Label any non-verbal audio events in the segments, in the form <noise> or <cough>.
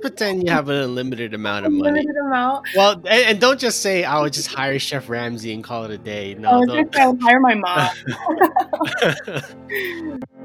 pretend you have an unlimited amount of money. Unlimited amount. Well, and, and don't just say I would just hire Chef Ramsay and call it a day. No, oh, I don't. just hire my mom. <laughs> <laughs> <laughs>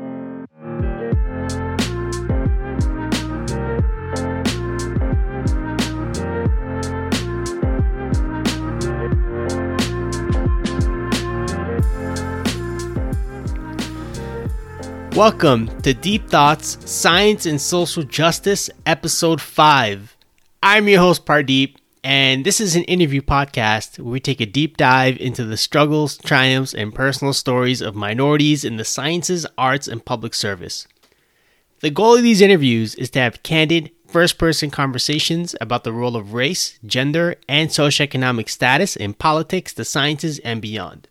Welcome to Deep Thoughts Science and Social Justice, Episode 5. I'm your host, Pardeep, and this is an interview podcast where we take a deep dive into the struggles, triumphs, and personal stories of minorities in the sciences, arts, and public service. The goal of these interviews is to have candid, first person conversations about the role of race, gender, and socioeconomic status in politics, the sciences, and beyond.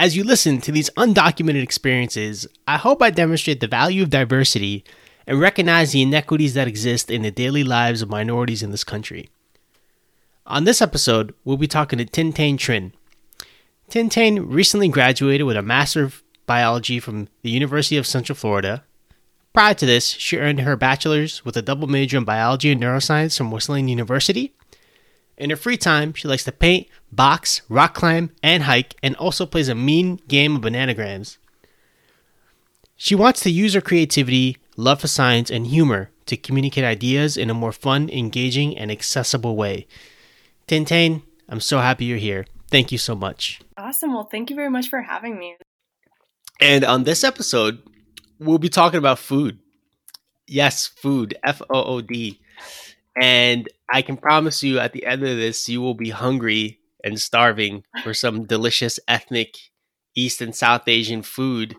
As you listen to these undocumented experiences, I hope I demonstrate the value of diversity and recognize the inequities that exist in the daily lives of minorities in this country. On this episode, we'll be talking to Tintain Trinh. Tintain recently graduated with a Master of Biology from the University of Central Florida. Prior to this, she earned her bachelor's with a double major in biology and neuroscience from Wesleyan University in her free time, she likes to paint, box, rock climb, and hike, and also plays a mean game of bananagrams. She wants to use her creativity, love for science, and humor to communicate ideas in a more fun, engaging, and accessible way. Tintain, I'm so happy you're here. Thank you so much. awesome. Well, thank you very much for having me. And on this episode, we'll be talking about food. Yes, food, F O O D. And I can promise you at the end of this, you will be hungry and starving for some delicious ethnic East and South Asian food,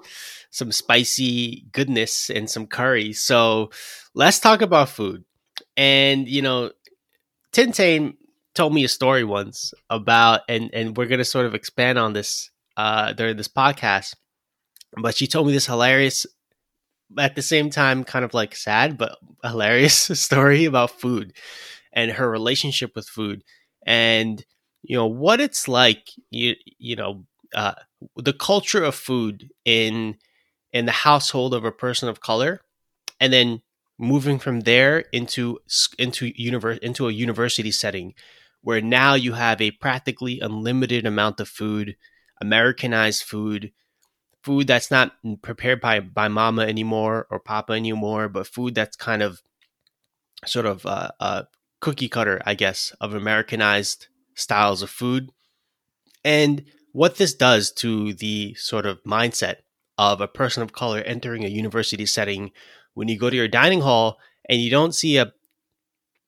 some spicy goodness, and some curry. So let's talk about food. And, you know, Tintain told me a story once about, and, and we're going to sort of expand on this uh, during this podcast. But she told me this hilarious at the same time kind of like sad but <laughs> hilarious story about food and her relationship with food. And you know what it's like you you know uh, the culture of food in in the household of a person of color and then moving from there into into universe into a university setting where now you have a practically unlimited amount of food americanized food food that's not prepared by by mama anymore or papa anymore, but food that's kind of sort of uh, uh, cookie cutter, I guess, of Americanized styles of food, and what this does to the sort of mindset of a person of color entering a university setting when you go to your dining hall and you don't see a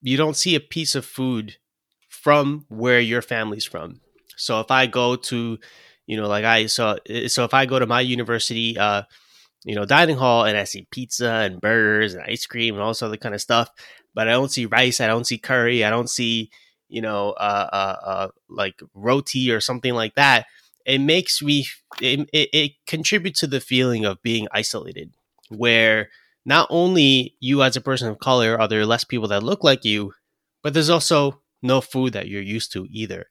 you don't see a piece of food from where your family's from. So if I go to you know like i so so if i go to my university uh you know dining hall and i see pizza and burgers and ice cream and all this other kind of stuff but i don't see rice i don't see curry i don't see you know uh uh, uh like roti or something like that. It makes me it, it, it contributes to the feeling of being isolated where not only you as a person of color are there less people that look like you but there's also no food that you're used to either.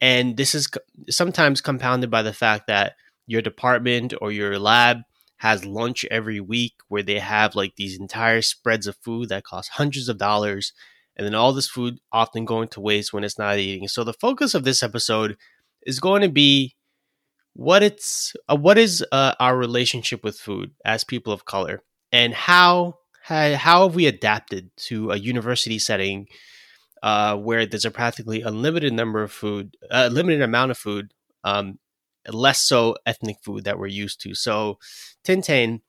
And this is sometimes compounded by the fact that your department or your lab has lunch every week where they have like these entire spreads of food that cost hundreds of dollars. And then all this food often going to waste when it's not eating. So the focus of this episode is going to be what it's uh, what is uh, our relationship with food as people of color and how how have we adapted to a university setting uh, where there's a practically unlimited number of food, a limited amount of food, um, less so ethnic food that we're used to. So, Tintain,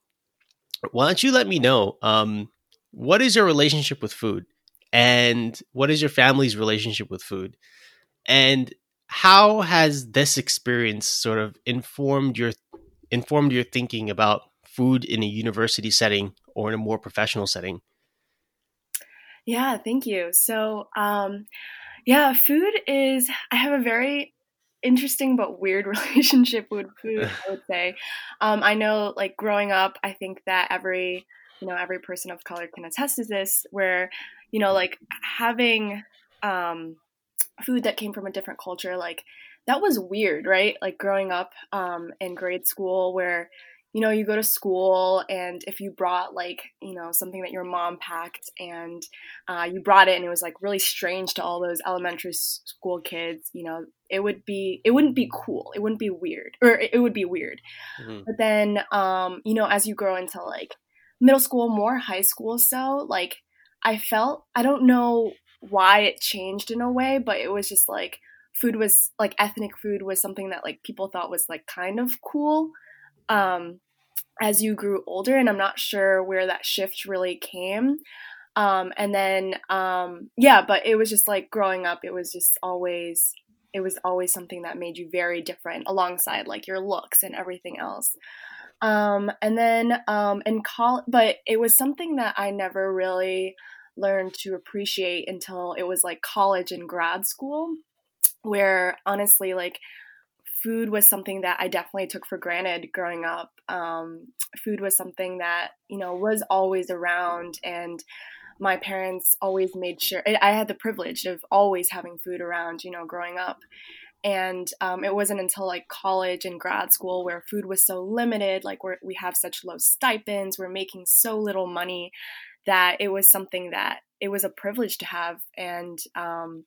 why don't you let me know um, what is your relationship with food, and what is your family's relationship with food, and how has this experience sort of informed your informed your thinking about food in a university setting or in a more professional setting? Yeah, thank you. So, um, yeah, food is, I have a very interesting but weird <laughs> relationship with food, <laughs> I would say. Um, I know, like, growing up, I think that every, you know, every person of color can attest to this, where, you know, like, having um, food that came from a different culture, like, that was weird, right? Like, growing up um, in grade school, where, you know, you go to school, and if you brought like, you know, something that your mom packed and uh, you brought it and it was like really strange to all those elementary school kids, you know, it would be, it wouldn't be cool. It wouldn't be weird, or it would be weird. Mm-hmm. But then, um, you know, as you grow into like middle school, more high school, so like, I felt, I don't know why it changed in a way, but it was just like, food was like ethnic food was something that like people thought was like kind of cool um, as you grew older, and I'm not sure where that shift really came. Um, and then, um, yeah, but it was just like growing up, it was just always, it was always something that made you very different alongside like your looks and everything else. Um, and then um, in college, but it was something that I never really learned to appreciate until it was like college and grad school, where honestly, like food was something that I definitely took for granted growing up. Um, food was something that, you know, was always around and my parents always made sure I had the privilege of always having food around, you know, growing up. And um, it wasn't until like college and grad school where food was so limited, like we we have such low stipends, we're making so little money that it was something that it was a privilege to have. And um,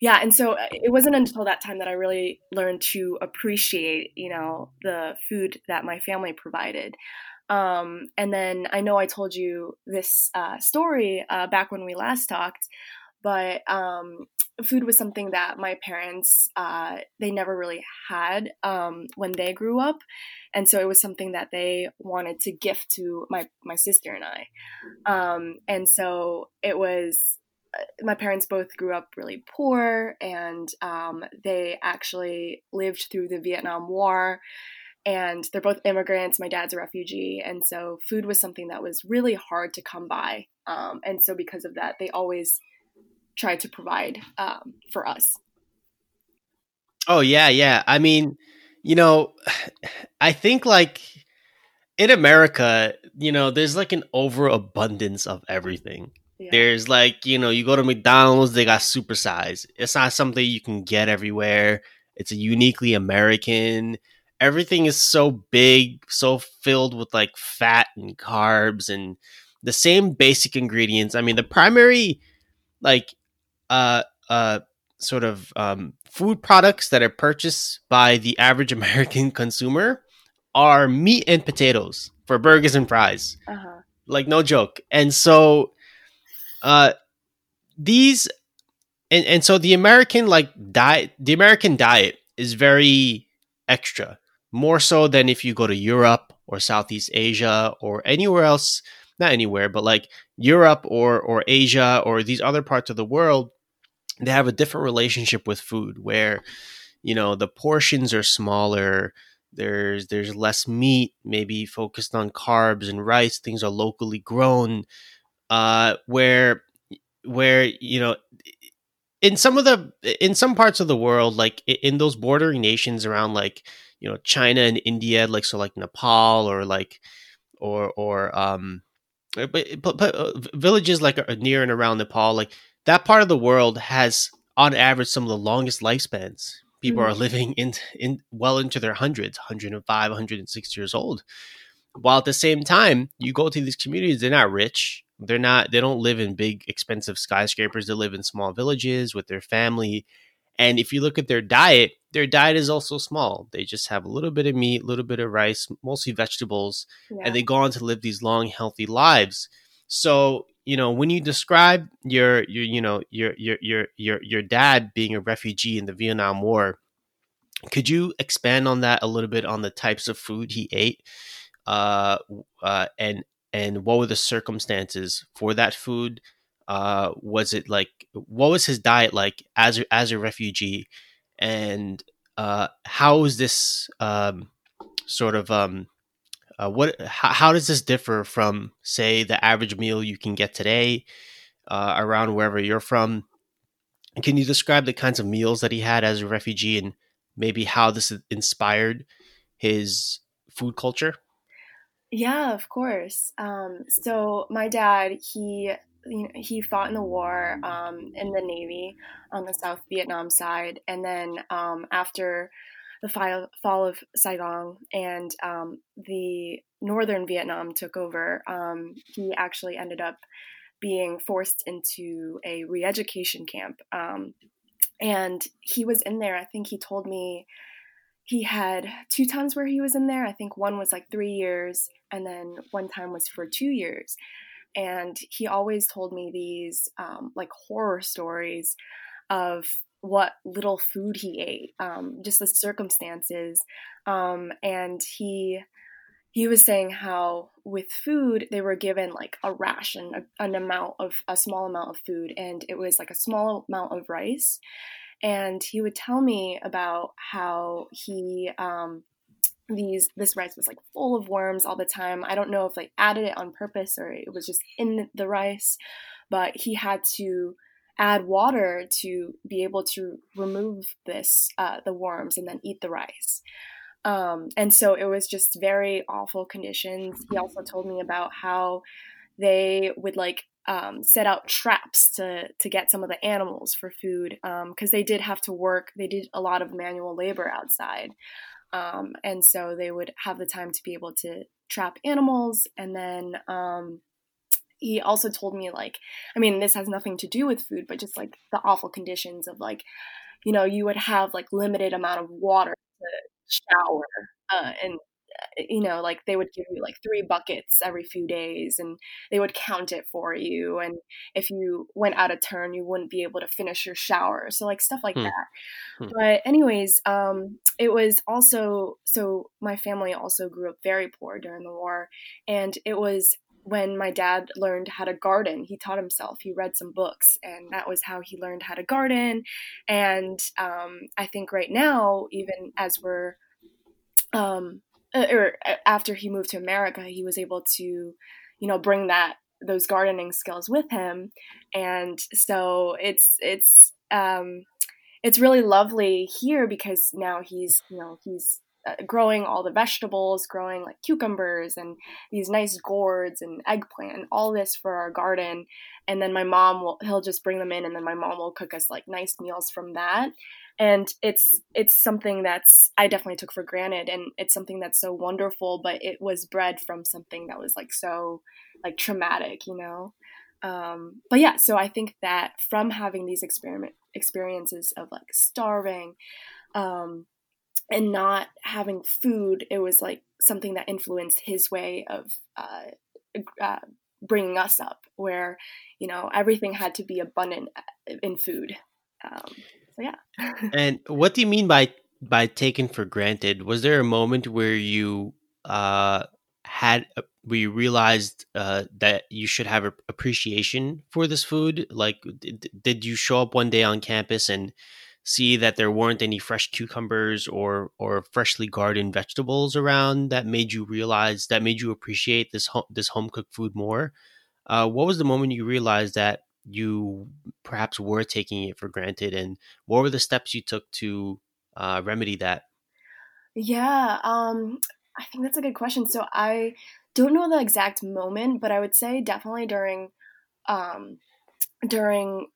yeah and so uh, it wasn't until that time that i really learned to appreciate you know the food that my family provided um, and then i know i told you this uh, story uh, back when we last talked but um, food was something that my parents uh, they never really had um, when they grew up and so it was something that they wanted to gift to my my sister and i um, and so it was my parents both grew up really poor and um, they actually lived through the Vietnam War. And they're both immigrants. My dad's a refugee. And so food was something that was really hard to come by. Um, and so, because of that, they always tried to provide um, for us. Oh, yeah, yeah. I mean, you know, <sighs> I think like in America, you know, there's like an overabundance of everything. There's like, you know, you go to McDonald's, they got supersize. It's not something you can get everywhere. It's a uniquely American. Everything is so big, so filled with like fat and carbs and the same basic ingredients. I mean, the primary like uh uh sort of um food products that are purchased by the average <laughs> American consumer are meat and potatoes for burgers and fries. Uh-huh. Like no joke. And so uh, these and and so the American like diet, the American diet is very extra, more so than if you go to Europe or Southeast Asia or anywhere else. Not anywhere, but like Europe or or Asia or these other parts of the world, they have a different relationship with food where you know the portions are smaller there's there's less meat maybe focused on carbs and rice things are locally grown uh, where where you know in some of the in some parts of the world like in those bordering nations around like you know china and india like so like nepal or like or or um but, but, but uh, villages like uh, near and around nepal like that part of the world has on average some of the longest lifespans people mm-hmm. are living in in well into their hundreds 105 106 years old while at the same time you go to these communities they're not rich they're not they don't live in big expensive skyscrapers. They live in small villages with their family. And if you look at their diet, their diet is also small. They just have a little bit of meat, a little bit of rice, mostly vegetables, yeah. and they go on to live these long, healthy lives. So, you know, when you describe your your you know your your your your your dad being a refugee in the Vietnam War, could you expand on that a little bit on the types of food he ate, uh, uh, and and what were the circumstances for that food? Uh, was it like what was his diet like as a, as a refugee, and uh, how is this um, sort of um, uh, what how, how, does this differ from say the average meal you can get today uh, around wherever you're from? Can you describe the kinds of meals that he had as a refugee and maybe how this inspired his food culture? Yeah, of course. Um, so my dad, he you know, he fought in the war um, in the Navy on the South Vietnam side, and then um, after the fall of Saigon and um, the northern Vietnam took over, um, he actually ended up being forced into a re-education camp. Um, and he was in there. I think he told me he had two times where he was in there. I think one was like three years, and then one time was for two years. And he always told me these um, like horror stories of what little food he ate, um, just the circumstances. Um, and he he was saying how with food they were given like a ration, a, an amount of a small amount of food, and it was like a small amount of rice. And he would tell me about how he um, these this rice was like full of worms all the time. I don't know if they added it on purpose or it was just in the rice, but he had to add water to be able to remove this uh, the worms and then eat the rice. Um, and so it was just very awful conditions. He also told me about how they would like um, set out traps to to get some of the animals for food because um, they did have to work. They did a lot of manual labor outside um, and so they would have the time to be able to trap animals and then um, he also told me like i mean this has nothing to do with food but just like the awful conditions of like you know you would have like limited amount of water to shower uh, and you know like they would give you like three buckets every few days and they would count it for you and if you went out of turn you wouldn't be able to finish your shower so like stuff like hmm. that hmm. but anyways um it was also so my family also grew up very poor during the war and it was when my dad learned how to garden, he taught himself. He read some books, and that was how he learned how to garden. And um, I think right now, even as we're, um, uh, or uh, after he moved to America, he was able to, you know, bring that those gardening skills with him. And so it's it's um, it's really lovely here because now he's you know he's growing all the vegetables, growing like cucumbers and these nice gourds and eggplant and all this for our garden. And then my mom will he'll just bring them in and then my mom will cook us like nice meals from that. And it's it's something that's I definitely took for granted and it's something that's so wonderful, but it was bred from something that was like so like traumatic, you know. Um, but yeah, so I think that from having these experiment experiences of like starving, um, and not having food, it was like something that influenced his way of uh, uh, bringing us up, where you know everything had to be abundant uh, in food. Um, so yeah. <laughs> and what do you mean by by taken for granted? Was there a moment where you uh, had where you realized uh, that you should have appreciation for this food? Like, did, did you show up one day on campus and see that there weren't any fresh cucumbers or or freshly gardened vegetables around that made you realize that made you appreciate this home, this home cooked food more. Uh, what was the moment you realized that you perhaps were taking it for granted, and what were the steps you took to uh, remedy that? Yeah, um, I think that's a good question. So I don't know the exact moment, but I would say definitely during um, during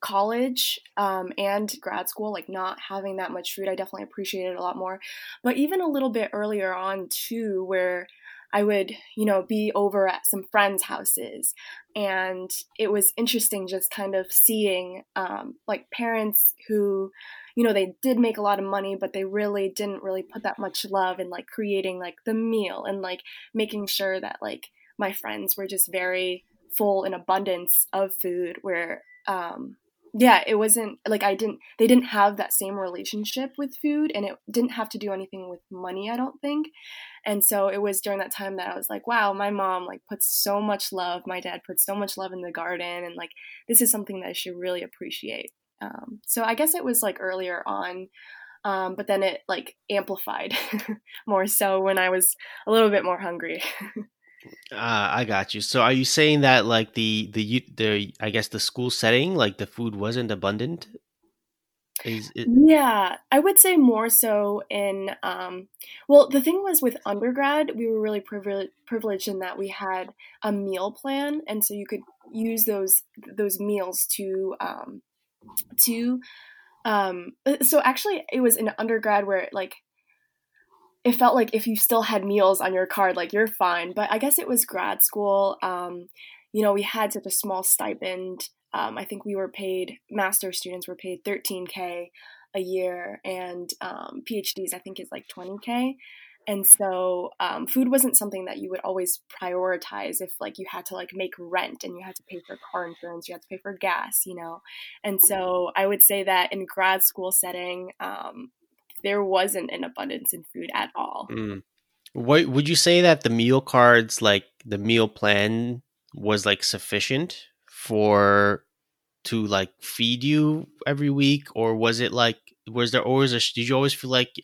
college um, and grad school, like not having that much food, I definitely appreciated a lot more. But even a little bit earlier on, too, where I would, you know, be over at some friends' houses. And it was interesting just kind of seeing um, like parents who, you know, they did make a lot of money, but they really didn't really put that much love in like creating like the meal and like making sure that like my friends were just very full in abundance of food where um, yeah, it wasn't like I didn't they didn't have that same relationship with food and it didn't have to do anything with money, I don't think. And so it was during that time that I was like, wow, my mom like puts so much love, my dad puts so much love in the garden and like this is something that I should really appreciate. Um, so I guess it was like earlier on um, but then it like amplified <laughs> more so when I was a little bit more hungry. <laughs> Uh, I got you. So, are you saying that like the the the I guess the school setting, like the food wasn't abundant? Is it- yeah, I would say more so in. Um, well, the thing was with undergrad, we were really privileged privileged in that we had a meal plan, and so you could use those those meals to um, to. Um, uh, so actually, it was in undergrad where like it felt like if you still had meals on your card, like you're fine. But I guess it was grad school. Um, you know, we had such a small stipend. Um, I think we were paid, master students were paid 13K a year, and um, PhDs, I think, is like 20K. And so um, food wasn't something that you would always prioritize if like you had to like make rent and you had to pay for car insurance, you had to pay for gas, you know. And so I would say that in grad school setting, um, there wasn't an abundance in food at all. Mm. What would you say that the meal cards, like the meal plan, was like sufficient for to like feed you every week, or was it like was there always a did you always feel like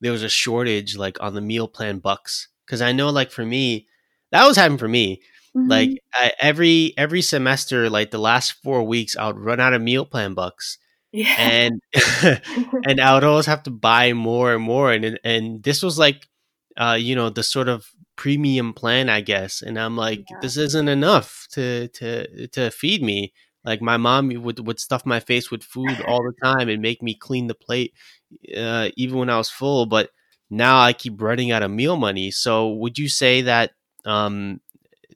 there was a shortage like on the meal plan bucks? Because I know like for me, that was happening for me. Mm-hmm. Like I, every every semester, like the last four weeks, I would run out of meal plan bucks. Yeah. <laughs> And <laughs> and I would always have to buy more and more. And and this was like uh, you know, the sort of premium plan, I guess. And I'm like, yeah. this isn't enough to to to feed me. Like my mom would would stuff my face with food <laughs> all the time and make me clean the plate, uh, even when I was full. But now I keep running out of meal money. So would you say that um,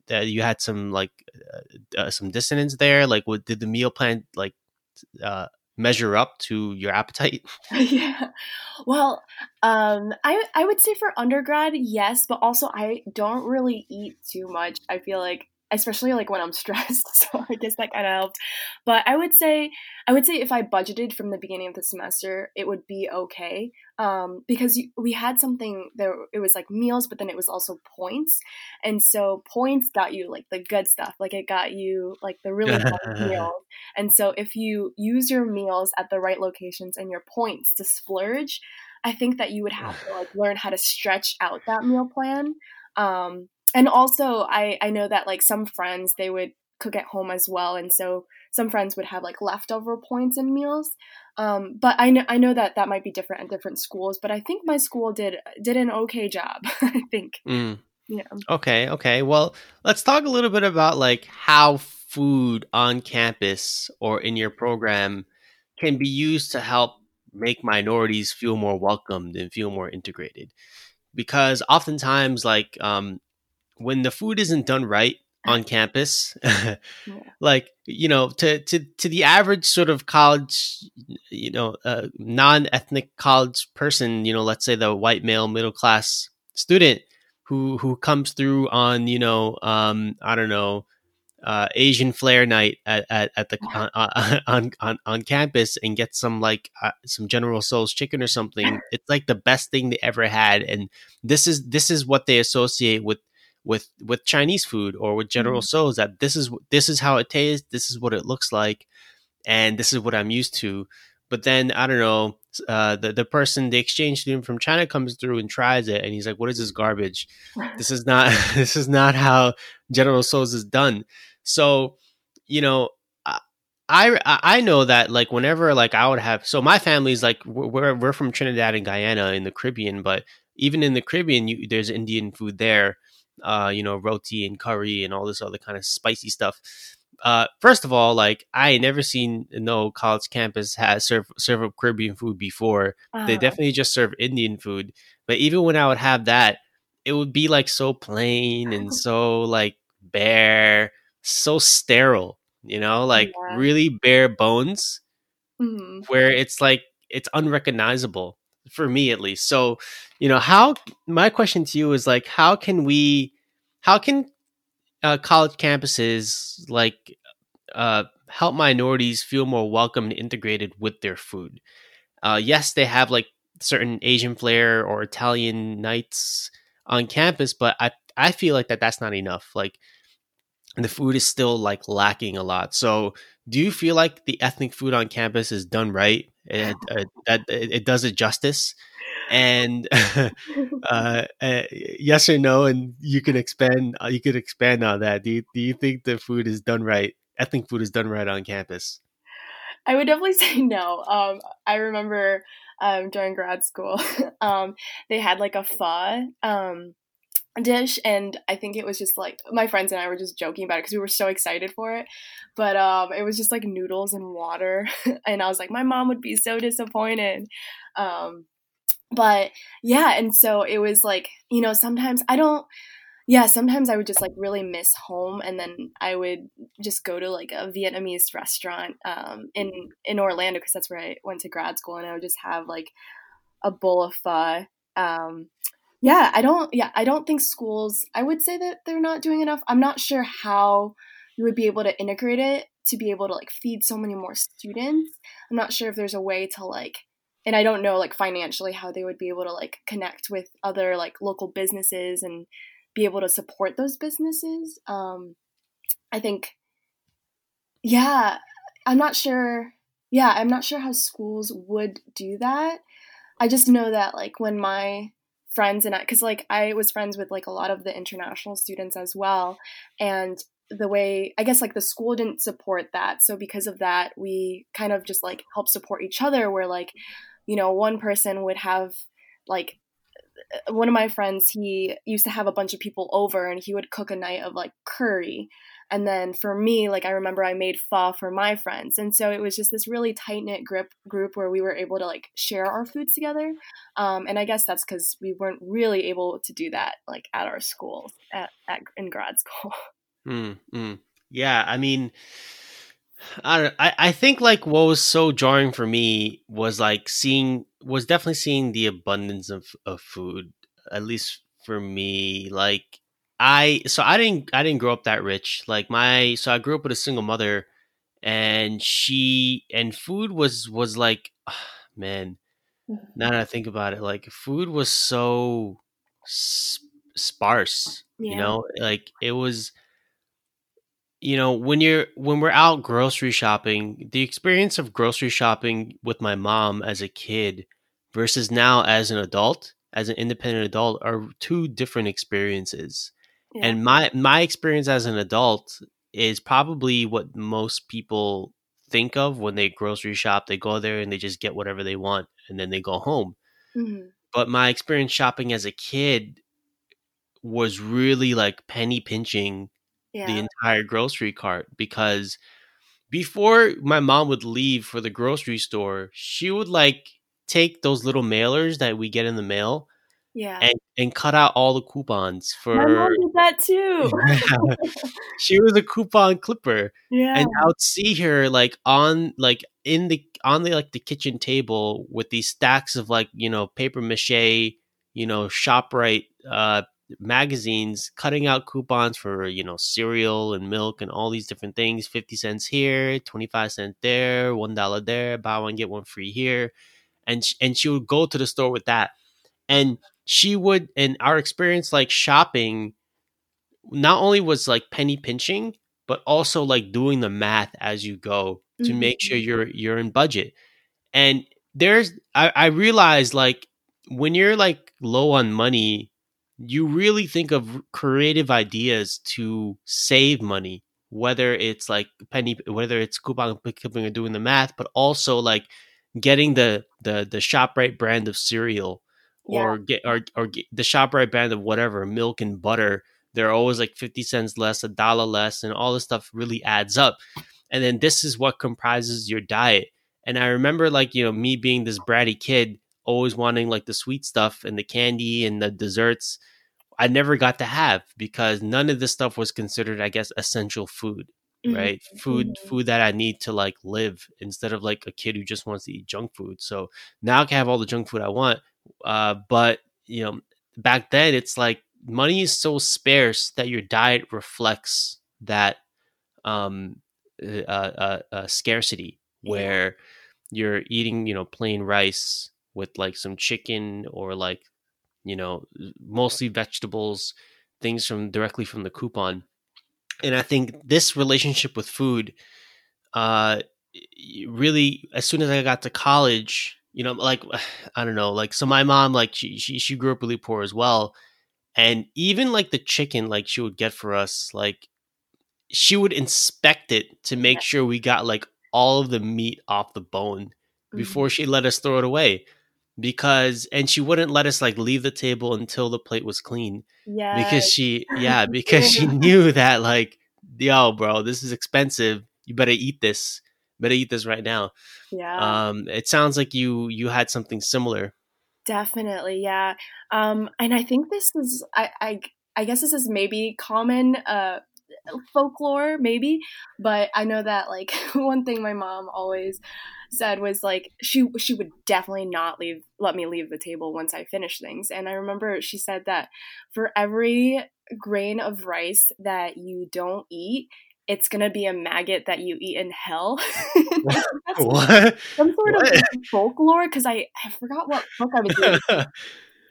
that you had some like uh, uh, some dissonance there? Like, what did the meal plan like uh, measure up to your appetite? <laughs> <laughs> yeah. Well, um, I I would say for undergrad, yes, but also I don't really eat too much. I feel like especially like when I'm <laughs> stressed. So I guess that kind of helped. But I would say, I would say if I budgeted from the beginning of the semester, it would be okay. Um, because you, we had something there, it was like meals, but then it was also points. And so points got you like the good stuff. Like it got you like the really good <laughs> meals. And so if you use your meals at the right locations and your points to splurge, I think that you would have to like learn how to stretch out that meal plan. Um, and also I I know that like some friends they would cook at home as well, and so some friends would have like leftover points in meals. Um, but I know I know that that might be different at different schools. But I think my school did did an okay job. <laughs> I think. Mm. Yeah. Okay. Okay. Well, let's talk a little bit about like how food on campus or in your program can be used to help make minorities feel more welcomed and feel more integrated because oftentimes like um, when the food isn't done right on <laughs> campus yeah. <laughs> like you know to to to the average sort of college you know uh, non-ethnic college person you know let's say the white male middle class student who who comes through on you know um i don't know uh, Asian flair night at, at, at the on, <laughs> on, on on campus and get some like uh, some General Tso's chicken or something. It's like the best thing they ever had, and this is this is what they associate with with with Chinese food or with General. Tso's that this is this is how it tastes, this is what it looks like, and this is what I'm used to. But then I don't know, uh, the the person, the exchange student from China comes through and tries it, and he's like, "What is this garbage? this is not <laughs> this is not how General Tso's is done." So, you know, I I know that like whenever like I would have so my family's like we're we're from Trinidad and Guyana in the Caribbean, but even in the Caribbean, you, there's Indian food there uh, you know, roti and curry and all this other kind of spicy stuff. Uh, first of all, like I never seen no college campus has serve serve up Caribbean food before. Uh-huh. They definitely just serve Indian food. But even when I would have that, it would be like so plain and <laughs> so like bare, so sterile. You know, like yeah. really bare bones, mm-hmm. where it's like it's unrecognizable for me at least. So, you know, how my question to you is like, how can we, how can uh, college campuses like uh, help minorities feel more welcome and integrated with their food? Uh, yes, they have like certain Asian flair or Italian nights on campus, but I I feel like that that's not enough. Like the food is still like lacking a lot. So, do you feel like the ethnic food on campus is done right? It, <laughs> uh, that it, does it justice? And <laughs> uh, uh, yes or no, and you can expand. Uh, you could expand on that. Do you, do you think the food is done right? Ethnic food is done right on campus? I would definitely <laughs> say no. Um, I remember um, during grad school, um, they had like a pho. Um, dish and i think it was just like my friends and i were just joking about it because we were so excited for it but um it was just like noodles and water <laughs> and i was like my mom would be so disappointed um but yeah, and so it was like, you know, sometimes I don't yeah, sometimes I would just like really miss home, and then I would just go to like a Vietnamese restaurant um, in in Orlando because that's where I went to grad school, and I would just have like a bowl of pho. Um, yeah, I don't. Yeah, I don't think schools. I would say that they're not doing enough. I'm not sure how you would be able to integrate it to be able to like feed so many more students. I'm not sure if there's a way to like and I don't know like financially how they would be able to like connect with other like local businesses and be able to support those businesses. Um, I think, yeah, I'm not sure. Yeah, I'm not sure how schools would do that. I just know that like when my friends and I, because like I was friends with like a lot of the international students as well, and the way I guess like the school didn't support that. So because of that, we kind of just like help support each other. Where like you know, one person would have like one of my friends, he used to have a bunch of people over and he would cook a night of like curry. And then for me, like I remember I made pho for my friends. And so it was just this really tight knit grip group where we were able to like share our foods together. Um, and I guess that's because we weren't really able to do that like at our schools at, at in grad school. <laughs> Mm, mm. Yeah, I mean, I don't. I, I think like what was so jarring for me was like seeing was definitely seeing the abundance of of food. At least for me, like I so I didn't I didn't grow up that rich. Like my so I grew up with a single mother, and she and food was was like oh, <sighs> man. Mm-hmm. Now that I think about it, like food was so sparse. Yeah. You know, like it was you know when you're when we're out grocery shopping the experience of grocery shopping with my mom as a kid versus now as an adult as an independent adult are two different experiences yeah. and my my experience as an adult is probably what most people think of when they grocery shop they go there and they just get whatever they want and then they go home mm-hmm. but my experience shopping as a kid was really like penny pinching yeah. the entire grocery cart because before my mom would leave for the grocery store, she would like take those little mailers that we get in the mail. Yeah. And, and cut out all the coupons for My mom did that too. <laughs> <laughs> she was a coupon clipper. Yeah. And I would see her like on like in the on the like the kitchen table with these stacks of like, you know, paper mache, you know, ShopRite uh magazines cutting out coupons for you know cereal and milk and all these different things 50 cents here 25 cents there one dollar there buy one get one free here and and she would go to the store with that and she would in our experience like shopping not only was like penny pinching but also like doing the math as you go to mm-hmm. make sure you're you're in budget and there's I, I realized like when you're like low on money you really think of creative ideas to save money whether it's like penny whether it's coupon clipping or doing the math but also like getting the the the shoprite brand of cereal or yeah. get or, or get the shoprite brand of whatever milk and butter they're always like 50 cents less a dollar less and all this stuff really adds up and then this is what comprises your diet and i remember like you know me being this bratty kid always wanting like the sweet stuff and the candy and the desserts I never got to have because none of this stuff was considered, I guess, essential food, mm-hmm. right? Food, mm-hmm. food that I need to like live instead of like a kid who just wants to eat junk food. So now I can have all the junk food I want. Uh, but you know, back then it's like money is so sparse that your diet reflects that um, uh, uh, uh, scarcity where you're eating, you know, plain rice with like some chicken or like you know, mostly vegetables, things from directly from the coupon. And I think this relationship with food, uh, really, as soon as I got to college, you know, like <sighs> I don't know, like so my mom, like she she she grew up really poor as well, and even like the chicken, like she would get for us, like she would inspect it to make sure we got like all of the meat off the bone before mm-hmm. she let us throw it away because and she wouldn't let us like leave the table until the plate was clean. Yeah. <laughs> Because she yeah, because <laughs> she knew that like yo, bro, this is expensive. You better eat this. Better eat this right now. Yeah. Um it sounds like you you had something similar. Definitely, yeah. Um, and I think this is, I, I, I guess this is maybe common uh, folklore, maybe, but I know that like <laughs> one thing my mom always said was like she she would definitely not leave let me leave the table once I finish things. And I remember she said that for every grain of rice that you don't eat, it's gonna be a maggot that you eat in hell. <laughs> <laughs> what? Some sort What? of folklore because I I forgot what book I was reading, <laughs>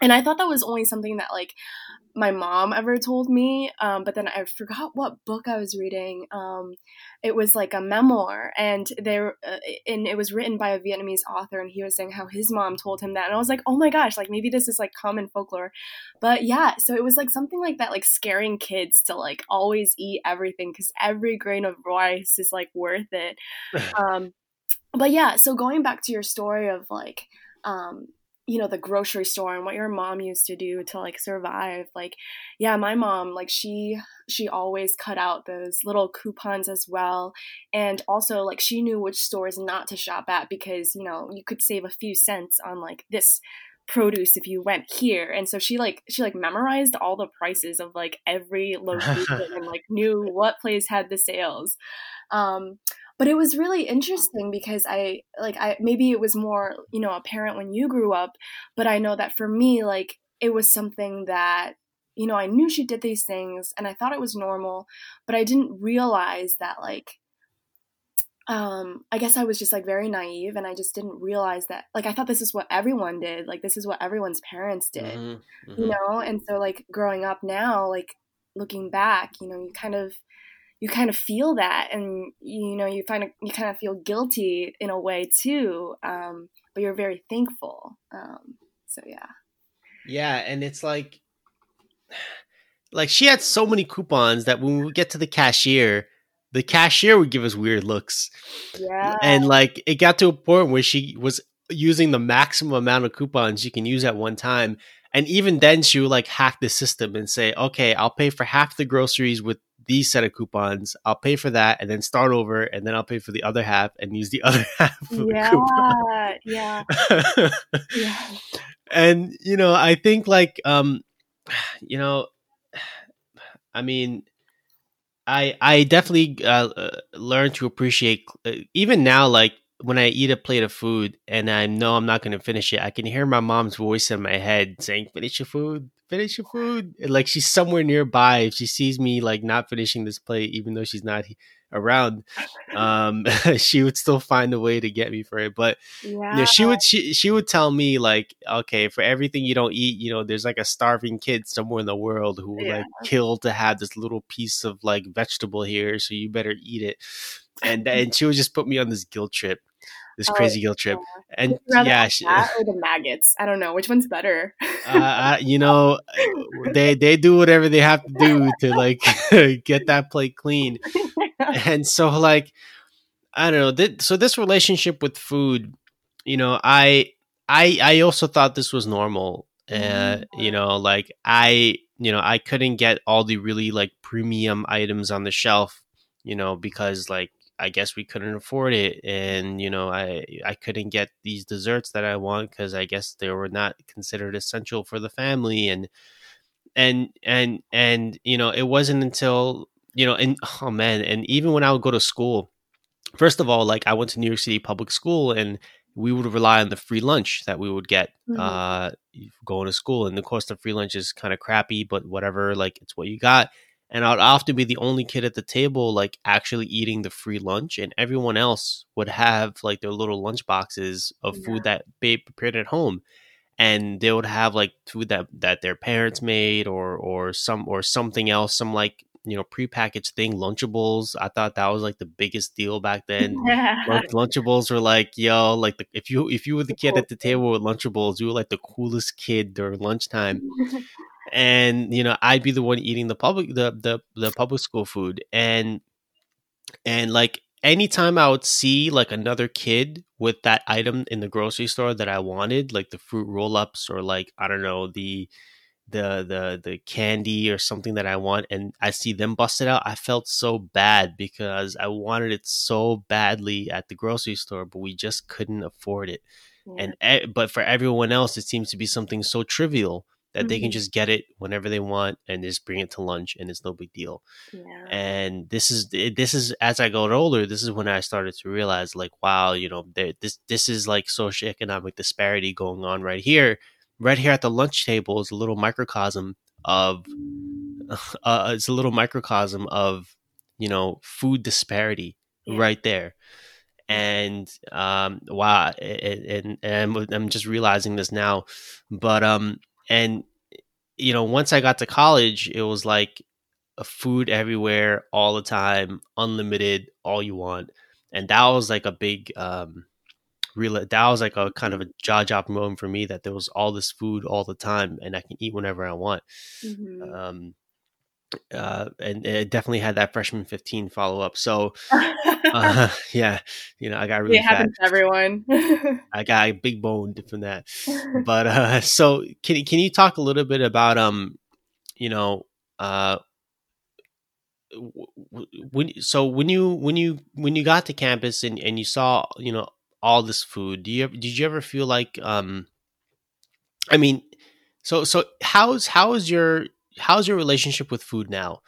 and I thought that was only something that like my mom ever told me. Um, but then I forgot what book I was reading. Um, it was like a memoir, and there uh, and it was written by a Vietnamese author, and he was saying how his mom told him that, and I was like, oh my gosh, like maybe this is like common folklore, but yeah, so it was like something like that, like scaring kids to like always eat everything because every grain of rice is like worth it. <laughs> Um, but yeah, so going back to your story of like, um, you know, the grocery store and what your mom used to do to like survive, like, yeah, my mom, like she she always cut out those little coupons as well, and also like she knew which stores not to shop at because you know you could save a few cents on like this produce if you went here. And so she like she like memorized all the prices of like every location <laughs> and like knew what place had the sales. Um but it was really interesting because i like i maybe it was more you know apparent when you grew up but i know that for me like it was something that you know i knew she did these things and i thought it was normal but i didn't realize that like um i guess i was just like very naive and i just didn't realize that like i thought this is what everyone did like this is what everyone's parents did Mhm, you mhm. know and so like growing up now like looking back you know you kind of you kind of feel that and you know you find you kind of feel guilty in a way too um but you're very thankful um so yeah Yeah, and it's like <sighs> like she had so many coupons that when we get to the cashier, the cashier would give us weird looks. yeah And like it got to a point where she was using the maximum amount of coupons you can use at one time. And even then she would like hack the system and say, okay, I'll pay for half the groceries with these set of coupons. I'll pay for that and then start over and then I'll pay for the other half and use the <laughs> other half of yeah yeah coupon. <laughs> yeah and you know i think like um <sighs> you know <sighs> i mean i i definitely uh, uh, learned to appreciate uh, even now like when i eat a plate of food and i know i'm not going to finish it i can hear my mom's voice in my head saying finish your food finish your food? Like she's somewhere nearby. If she sees me like not finishing this plate even though she's not around um <laughs> she would still find a way to get me for it. But yeah you know, she would she she would tell me like, okay, for everything you don't eat, you know, there's like a starving kid somewhere in the world who will Yeah. like kill to have this little piece of like vegetable here, so you better eat it. And and she would just put me on this guilt trip, this Oh, crazy guilt trip. And you rather yeah, she, or the maggots? I don't know. Which one's better? Uh, I, you know, <laughs> they they do whatever they have to do to like <laughs> get that plate clean. <laughs> and so like i don't know th- so this relationship with food you know i i i also thought this was normal uh you know like i you know i couldn't get all the really like premium items on the shelf you know because like i guess we couldn't afford it and you know i i couldn't get these desserts that i want because i guess they were not considered essential for the family and and and and you know it wasn't until you know and <laughs> oh man and even when i would go to school first of all like i went to new york city public school and we would rely on the free lunch that we would get Mhm. uh going to school and of course the free lunch is kind of crappy but whatever like it's what you got and i'd often be the only kid at the table like actually eating the free lunch and everyone else would have like their little lunch boxes of Yeah. food that they prepared at home and they would have like food that that their parents made or or some or something else some like you know prepackaged thing lunchables. I thought that was like the biggest deal back then. Lunch, <laughs> lunchables were like yo like the, if you if you were the kid at the table with lunchables you were like the coolest kid during lunchtime <laughs> and you know i'd be the one eating the public the the, the public school food and and like anytime i would see like another kid with that item in the grocery store that i wanted like the fruit roll-ups or like i don't know the the the the candy or something that i want and i see them bust it out i felt so bad because i wanted it so badly at the grocery store but we just couldn't afford it yeah. and but for everyone else, it seems to be something so trivial that mm-hmm. they can mm-hmm. just get it whenever they want and just bring it to lunch and it's no big deal. Yeah. And this is this is as I got older, this is when I started to realize like wow, you know, this this is like socioeconomic disparity going on right here. Right here at the lunch table is a little microcosm of <laughs> uh, it's a little microcosm of you know food disparity yeah. right there and um wow and, and i'm just realizing this now but um and you know once i got to college it was like a food everywhere all the time unlimited all you want and that was like a big um real that was like a kind of a jaw drop moment for me that there was all this food all the time and i can eat whenever i want mm-hmm. um uh, and it definitely had that freshman 15 follow up. So, <laughs> uh, <laughs> yeah, you know, I got really it happens to everyone. <laughs> I got a big bone from that. But uh, so, can can you talk a little bit about um, you know, uh, when so when you when you when you got to campus and and you saw you know all this food, do you did you ever feel like um, I mean, so so how's how is your how's your relationship with food now?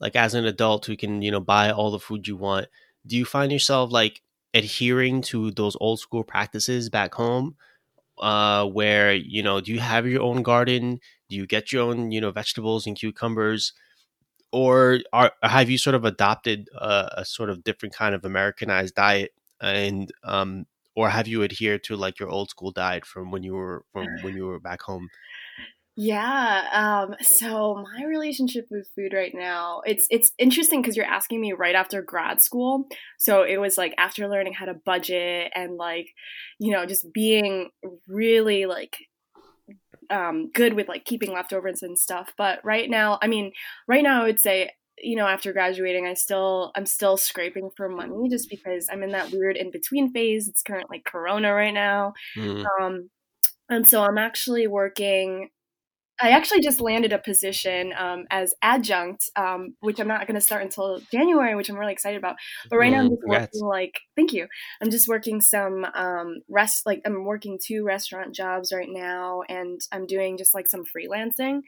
Like as an adult who can, you know, buy all the food you want, do you find yourself like adhering to those old school practices back home? Uh, where you know, do you have your own garden? Do you get your own, you know, vegetables and cucumbers, or are have you sort of adopted a, a sort of different kind of Americanized diet, and um, or have you adhered to like your old school diet from when you were from when you were back home? Yeah. Um, so my relationship with food right now, it's it's interesting because you're asking me right after grad school. So it was like after learning how to budget and like, you know, just being really like um, good with like keeping leftovers and stuff. But right now, I mean, right now I would say, you know, after graduating, I still I'm still scraping for money just because I'm in that weird in between phase. It's currently Corona right now. Mm. Um, and so I'm actually working I actually just landed a position um, as adjunct, um, which I'm not going to start until January, which I'm really excited about. But right mm, now, I'm just congrats. working like, thank you. I'm just working some um, rest, like I'm working two restaurant jobs right now, and I'm doing just like some freelancing.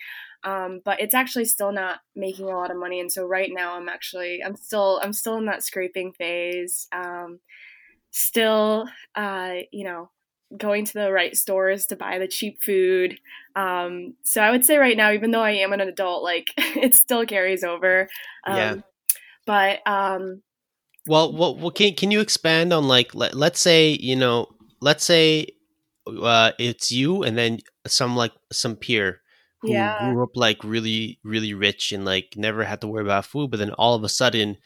Um, but it's actually still not making a lot of money, and so right now, I'm actually, I'm still, I'm still in that scraping phase. Um, still, uh, you know, going to the right stores to buy the cheap food. Um, so I would say right now, even though I am an adult, like <laughs> it still carries over. Um, yeah. But um, well, well, well, can can you expand on like let, let's say you know let's say uh, it's you and then some like some peer who yeah. grew up like really really rich and like never had to worry about food, but then all of a sudden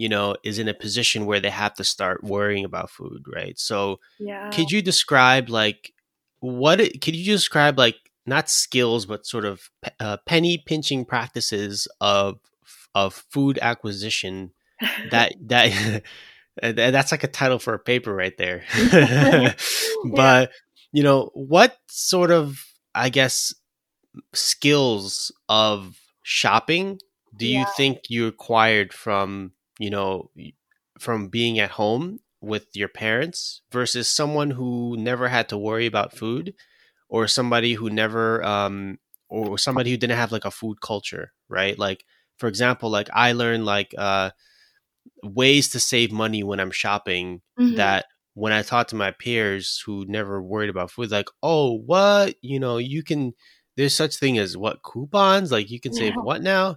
you know, is in a position where they have to start worrying about food, right? So, yeah. could you describe like what? Could you describe like not skills, but sort of uh, penny pinching practices of of food acquisition that <laughs> that <laughs> that's like a title for a paper right there. <laughs> but you know, what sort of I guess skills of shopping do you think you acquired from you know, from being at home with your parents versus someone who never had to worry about food or somebody who never um or somebody who didn't have like a food culture, right? Like for example, like I learned like uh ways to save money when I'm shopping mm-hmm. that when I talk to my peers who never worried about food, like, oh, what? You know, you can there's such thing as what coupons, like you can save yeah. <laughs> what now?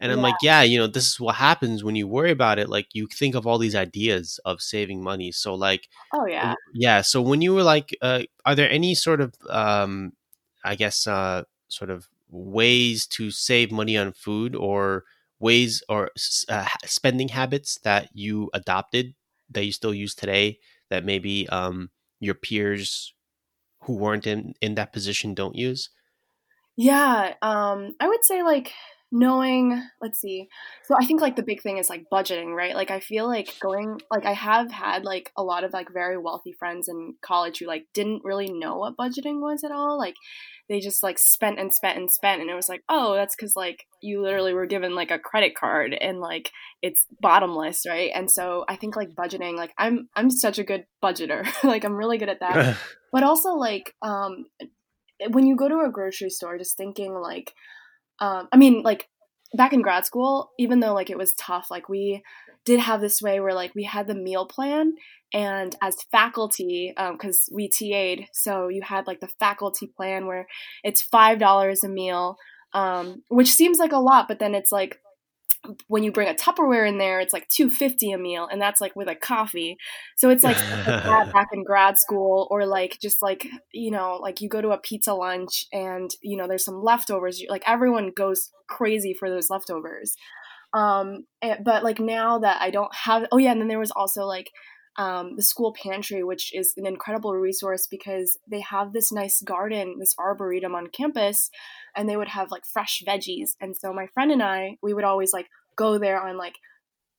And I'm yeah. like, yeah, you know, this is what happens when you worry about it. Like you think of all these ideas of saving money. So like, oh yeah, yeah. So when you were like, uh, are there any sort of, um, I guess, uh, sort of ways to save money on food or ways or uh, spending habits that you adopted that you still use today that maybe um, your peers who weren't in in that position don't use? Yeah, um, I would say like knowing let's see. So i think like the big thing is like budgeting right? Like i feel like going like i have had like a lot of like very wealthy friends in college who like didn't really know what budgeting was at all. Like they just like spent and spent and spent and it was like oh that's because like you literally were given like a credit card and like it's bottomless right? And so i think like budgeting like i'm i'm such a good budgeter. <laughs> Like i'm really good at that. <laughs> But also like um when you go to a grocery store just thinking like um, I mean, like back in grad school, even though like it was tough, like we did have this way where like we had the meal plan and as faculty because um, we TA'd so you had like the faculty plan where it's five dollars a meal um, which seems like a lot but then it's like when you bring a Tupperware in there, it's like two fifty a meal, and that's like with a coffee. So it's like <laughs> back in grad school, or like just like you know, like you go to a pizza lunch, and you know, there's some leftovers. Like everyone goes crazy for those leftovers. Um, eh, but like now that I don't have, oh yeah, and then there was also like um, the school pantry, which is an incredible resource because they have this nice garden, this arboretum on campus, and they would have like fresh veggies. And so my friend and I, we would always like go there on like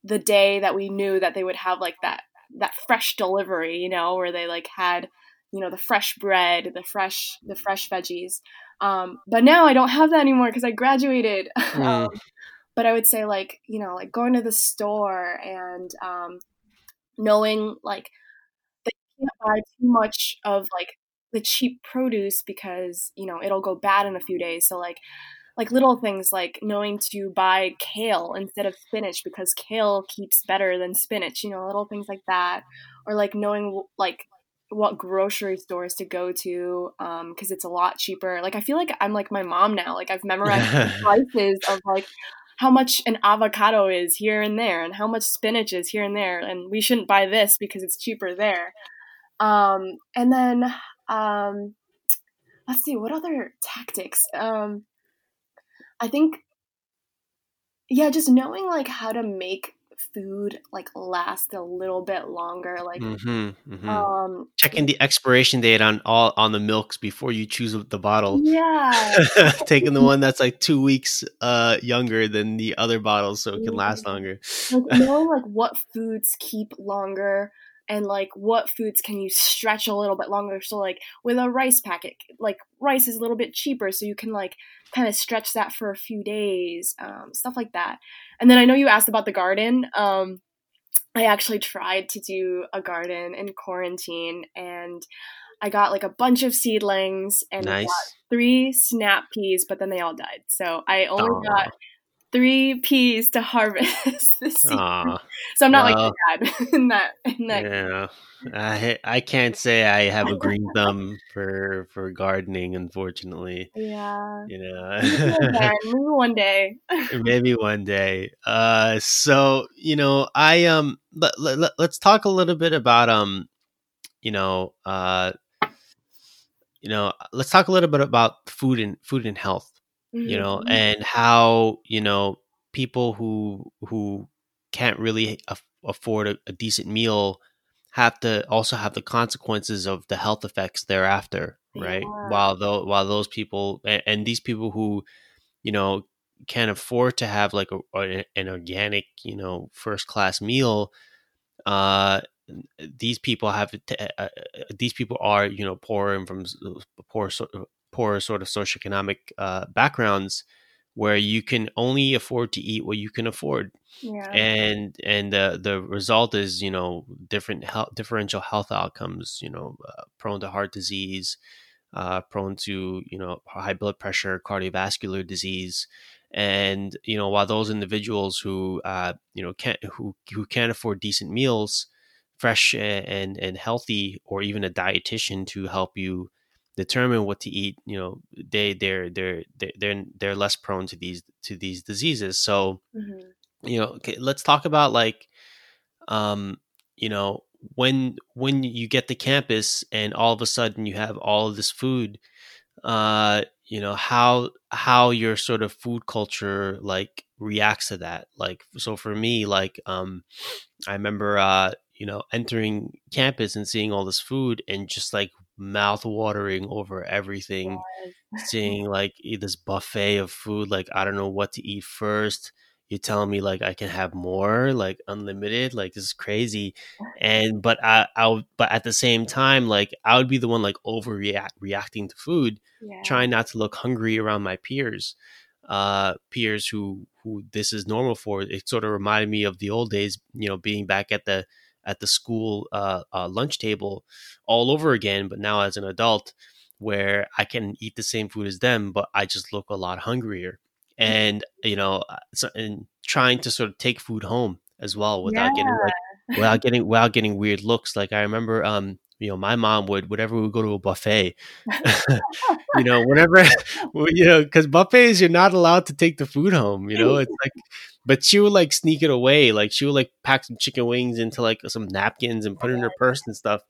the day that we knew that they would have like that that fresh delivery, you know, where they like had you know the fresh bread, the fresh the fresh veggies. Um, but now I don't have that anymore because I graduated. <laughs> Mm. um, but I would say like you know like going to the store and um, knowing like that you can't buy too much of like the cheap produce because you know it'll go bad in a few days. So like like little things like knowing to buy kale instead of spinach because kale keeps better than spinach you know little things like that. Or like knowing like what grocery stores to go to because um, it's a lot cheaper. Like i feel like i'm like my mom now. Like i've memorized <laughs> prices of like how much an avocado is here and there and how much spinach is here and there and we shouldn't buy this because it's cheaper there. Um, and then um, let's see what other tactics? Um, i think yeah just knowing like how to make food like last a little bit longer like mm-hmm, mm-hmm. um checking the expiration date on all on the milks before you choose the bottle. Yeah. <laughs> Taking the one that's like two weeks uh younger than the other bottles so it can last longer. Like <laughs> knowing like what foods keep longer and like what foods can you stretch a little bit longer so like with a rice packet like rice is a little bit cheaper so you can like kind of stretch that for a few days um, stuff like that and then i know you asked about the garden um, i actually tried to do a garden in quarantine and i got like a bunch of seedlings and nice. three snap peas but then they all died so i only Aww. got three peas to harvest <laughs> this season. Aww. So I'm not well, like dad <laughs> in that. In that yeah, I I can't say I have a <laughs> green thumb for for gardening. Unfortunately. Yeah. You know. maybe one day. maybe one day. Uh, so you know, I um, let, let, let's talk a little bit about um, you know, uh, you know, let's talk a little bit about food and food and health mm-hmm. you know, and how you know people who who can't really af- afford a, a, decent meal have to also have the consequences of the health effects thereafter, right? Yeah. While though while those people and, and, these people who you know can't afford to have like a, an organic you know first class meal uh these people have to, uh, uh, these people are you know poor and from poor poor sort of socioeconomic uh, backgrounds where you can only afford to eat what you can afford yeah. and and the the result is you know different health differential health outcomes you know uh, prone to heart disease uh, prone to you know high blood pressure cardiovascular disease and you know while those individuals who uh, you know can't who who can't afford decent meals fresh and and healthy or even a dietitian to help you determine what to eat you know they they're they're they're they're less prone to these to these diseases so mm-hmm. you know okay, let's talk about like um you know when when you get to campus and all of a sudden you have all of this food uh you know how how your sort of food culture like reacts to that like so for me like um i remember uh you know entering campus and seeing all this food and just like mouth watering over everything. Yes. <laughs> Seeing like this buffet of food, like I don't know what to eat first. You're telling me like I can have more, like unlimited, like this is crazy. And but I, I would, but at the same time, like I would be the one like overreact reacting to food, Yeah. trying not to look hungry around my peers, uh, peers who who this is normal for. It sort of reminded me of the old days, you know, being back at the at the school uh, uh, lunch table all over again, but now as an adult, where I can eat the same food as them, but I just look a lot hungrier, and you know, uh, so, and trying to sort of take food home as well without getting like without getting without getting weird looks. Like I remember, um, you know, my mom would whenever we would go to a buffet, <laughs> you know, <laughs> whenever <laughs> you know, because buffets you're not allowed to take the food home. You know, it's like, but she would like sneak it away. Like she would like pack some chicken wings into like some napkins and put it in her purse and stuff,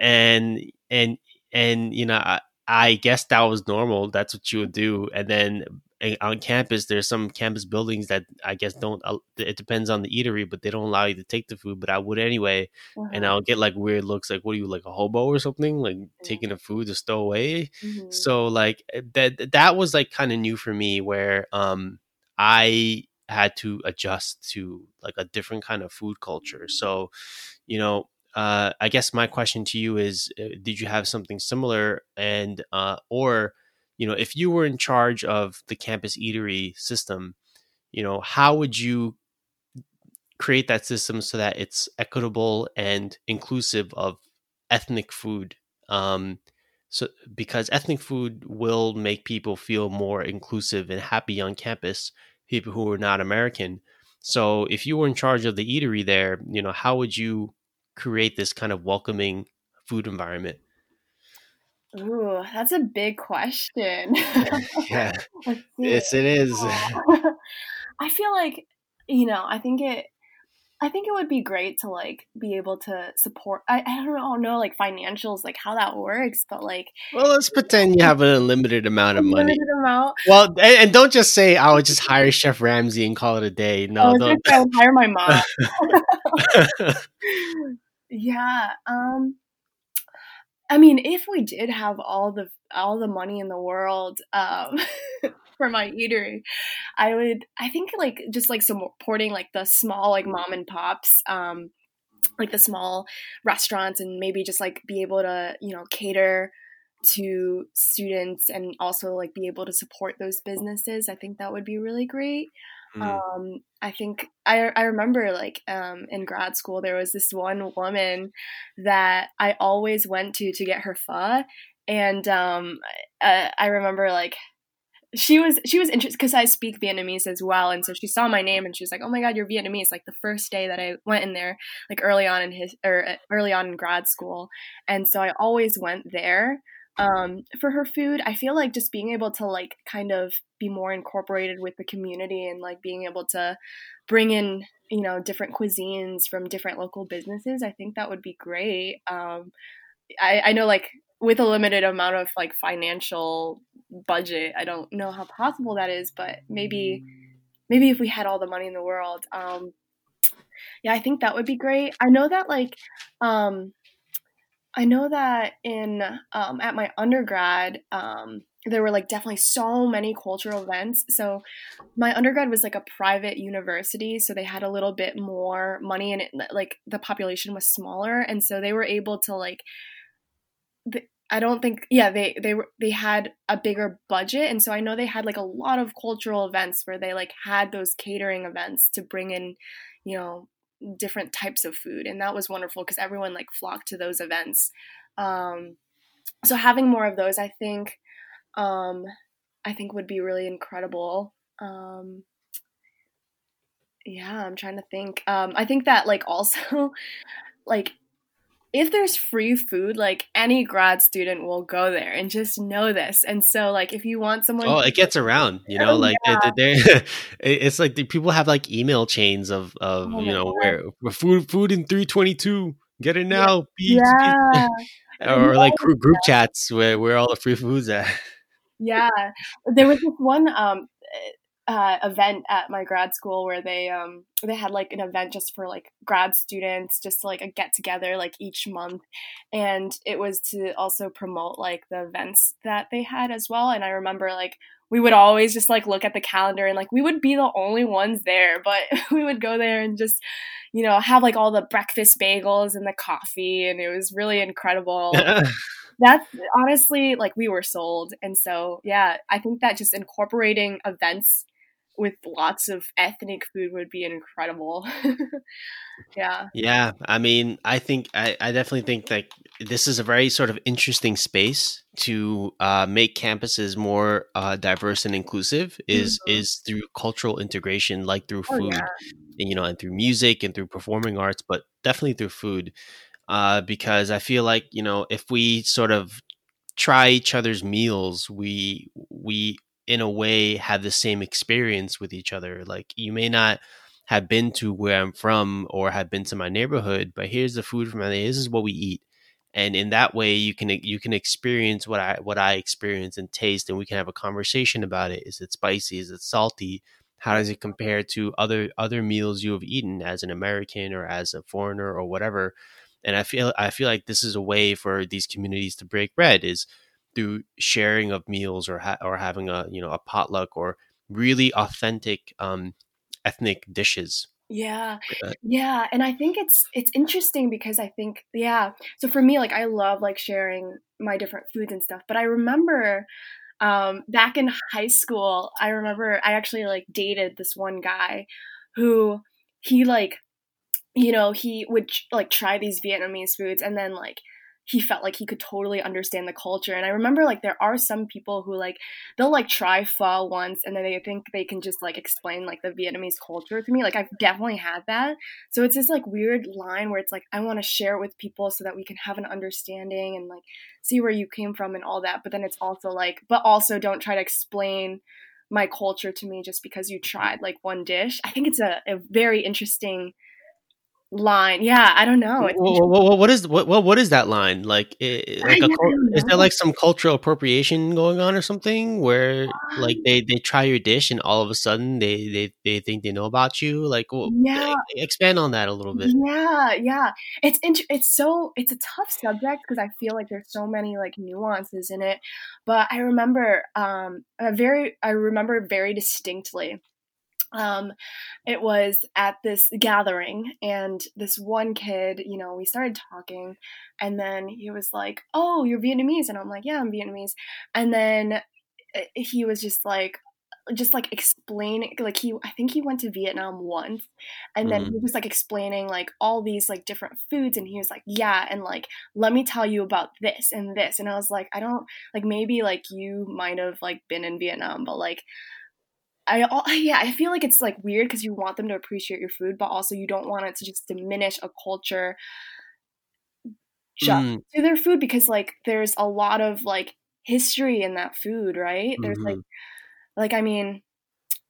and and and you know, I, I guess that was normal. That's what you would do, and then on campus there's some campus buildings that i guess don't uh, it depends on the eatery but they don't allow you to take the food but i would anyway and Uh-huh. i'll get like weird looks like what are you like a hobo or something like taking the food to stow away Mhm. so like eh, that that was like kind of new for me where um i had to adjust to like a different kind of food culture so you know uh i guess my question to you is uh, did you have something similar and uh or you know if you were in charge of the campus eatery system you know how would you create that system so that it's equitable and inclusive of ethnic food? Um so because ethnic food will make people feel more inclusive and happy on campus people who are not american. So if you were in charge of the eatery there you know how would you create this kind of welcoming food environment Ooh, that's a big question. <laughs> yeah <laughs> yes it is <laughs> I feel like, you know, I think it I think it would be great to like be able to support I, I don't know like financials like how that works, but like well let's pretend you have an unlimited amount of money amount. well and, and don't just say i would just hire chef ramsay and call it a day I no just gonna hire my mom. yeah. Um I mean, if we did have all the all the money in the world um <laughs> for my eatery, I would I think like just like supporting like the small like mom and pops um like the small restaurants and maybe just like be able to, you know, cater to students and also like be able to support those businesses. I think that would be really great. Mm. Um, I think I I remember like um, in grad school there was this one woman that I always went to to get her pho, and um, I, I remember like she was she was interested because I speak Vietnamese as well, and so she saw my name and she was like, "Oh my God, you're Vietnamese!" Like the first day that I went in there, like early on in his or uh, early on in grad school, and so I always went there um, for her food. I feel like just being able to like kind of be more incorporated with the community and like being able to bring in you know different cuisines from different local businesses. I think that would be great. Um, I, I know like with a limited amount of like financial budget, I don't know how possible that is, but maybe maybe if we had all the money in the world, um, yeah, I think that would be great. I know that like um, I know that in um, at my undergrad, um, there were like definitely so many cultural events. So my undergrad was like a private university, so they had a little bit more money, and it like the population was smaller, and so they were able to like. The, I don't think yeah they they were they had a bigger budget and so I know they had like a lot of cultural events where they like had those catering events to bring in you know different types of food and that was wonderful because everyone like flocked to those events. Um, so having more of those i think um, i think would be really incredible. Um, yeah i'm trying to think. Um, i think that like also <laughs> like if there's free food like any grad student will go there and just know this and so like if you want someone Oh, it gets around, you know, Oh, like yeah. they, <laughs> they, it's like the people have like email chains of of Oh you know where, food food in three twenty two, get it now, Beats, yeah <laughs> or like group, group chats where where all the free foods at. Yeah, there was this one. Um, uh, event at my grad school where they um they had like an event just for like grad students just to, like a get together like each month. And it was to also promote like the events that they had as well. And i remember like we would always just like look at the calendar and like we would be the only ones there but <laughs> we would go there and just you know have like all the breakfast bagels and the coffee and it was really incredible <laughs> <laughs> that's honestly like we were sold and so yeah i think that just incorporating events with lots of ethnic food would be incredible. <laughs> yeah. Yeah. I mean, I think, I, I definitely think that this is a very sort of interesting space to uh, make campuses more uh, diverse and inclusive is mm-hmm. is through cultural integration like through food oh, yeah. and, you know and through music and through performing arts but definitely through food uh, because i feel like you know if we sort of try each other's meals we we in a way have the same experience with each other. Like you may not have been to where I'm from or have been to my neighborhood, but here's the food from my This is what we eat. And in that way you can you can experience what I what I experience and taste and we can have a conversation about it. Is it spicy? Is it salty? How does it compare to other other meals you have eaten as an American or as a foreigner or whatever? And I feel I feel like this is a way for these communities to break bread is through sharing of meals or ha- or having a you know a potluck or really authentic um, ethnic dishes. Yeah. Yeah, and I think it's it's interesting because I think yeah. So for me like I love like sharing my different foods and stuff, but I remember um back in high school, I remember I actually like dated this one guy who he like you know, he would like try these Vietnamese foods and then like he felt like he could totally understand the culture. And I remember like there are some people who like they'll like try pho once and then they think they can just like explain like the Vietnamese culture to me. Like I've definitely had that. So it's this like weird line where it's like I want to share it with people so that we can have an understanding and like see where you came from and all that. But then it's also like but also don't try to explain my culture to me just because you tried like one dish. I think it's a, a very interesting line. Yeah, I don't know. What, what, what is what, what is that line like? like a, is there like some cultural appropriation going on or something where like um they they try your dish and all of a sudden they they, they think they know about you? Like, yeah, expand on that a little bit. Yeah, yeah. It's int- it's so it's a tough subject because I feel like there's so many like nuances in it. But I remember um a very I remember very distinctly um, it was at this gathering and this one kid you know we started talking and then he was like oh you're vietnamese and i'm like yeah i'm vietnamese and then eh, he was just like just like explaining like he i think he went to vietnam once and then mm-hmm. he was like explaining like all these like different foods and he was like yeah and like let me tell you about this and this and i was like i don't like maybe like you might have like been in vietnam but like I <laughs> yeah, I feel like it's like weird because you want them to appreciate your food, but also you don't want it to just diminish a culture just mm. to their food because like there's a lot of like history in that food, right? Mm-hmm. There's like mm-hmm. like I mean,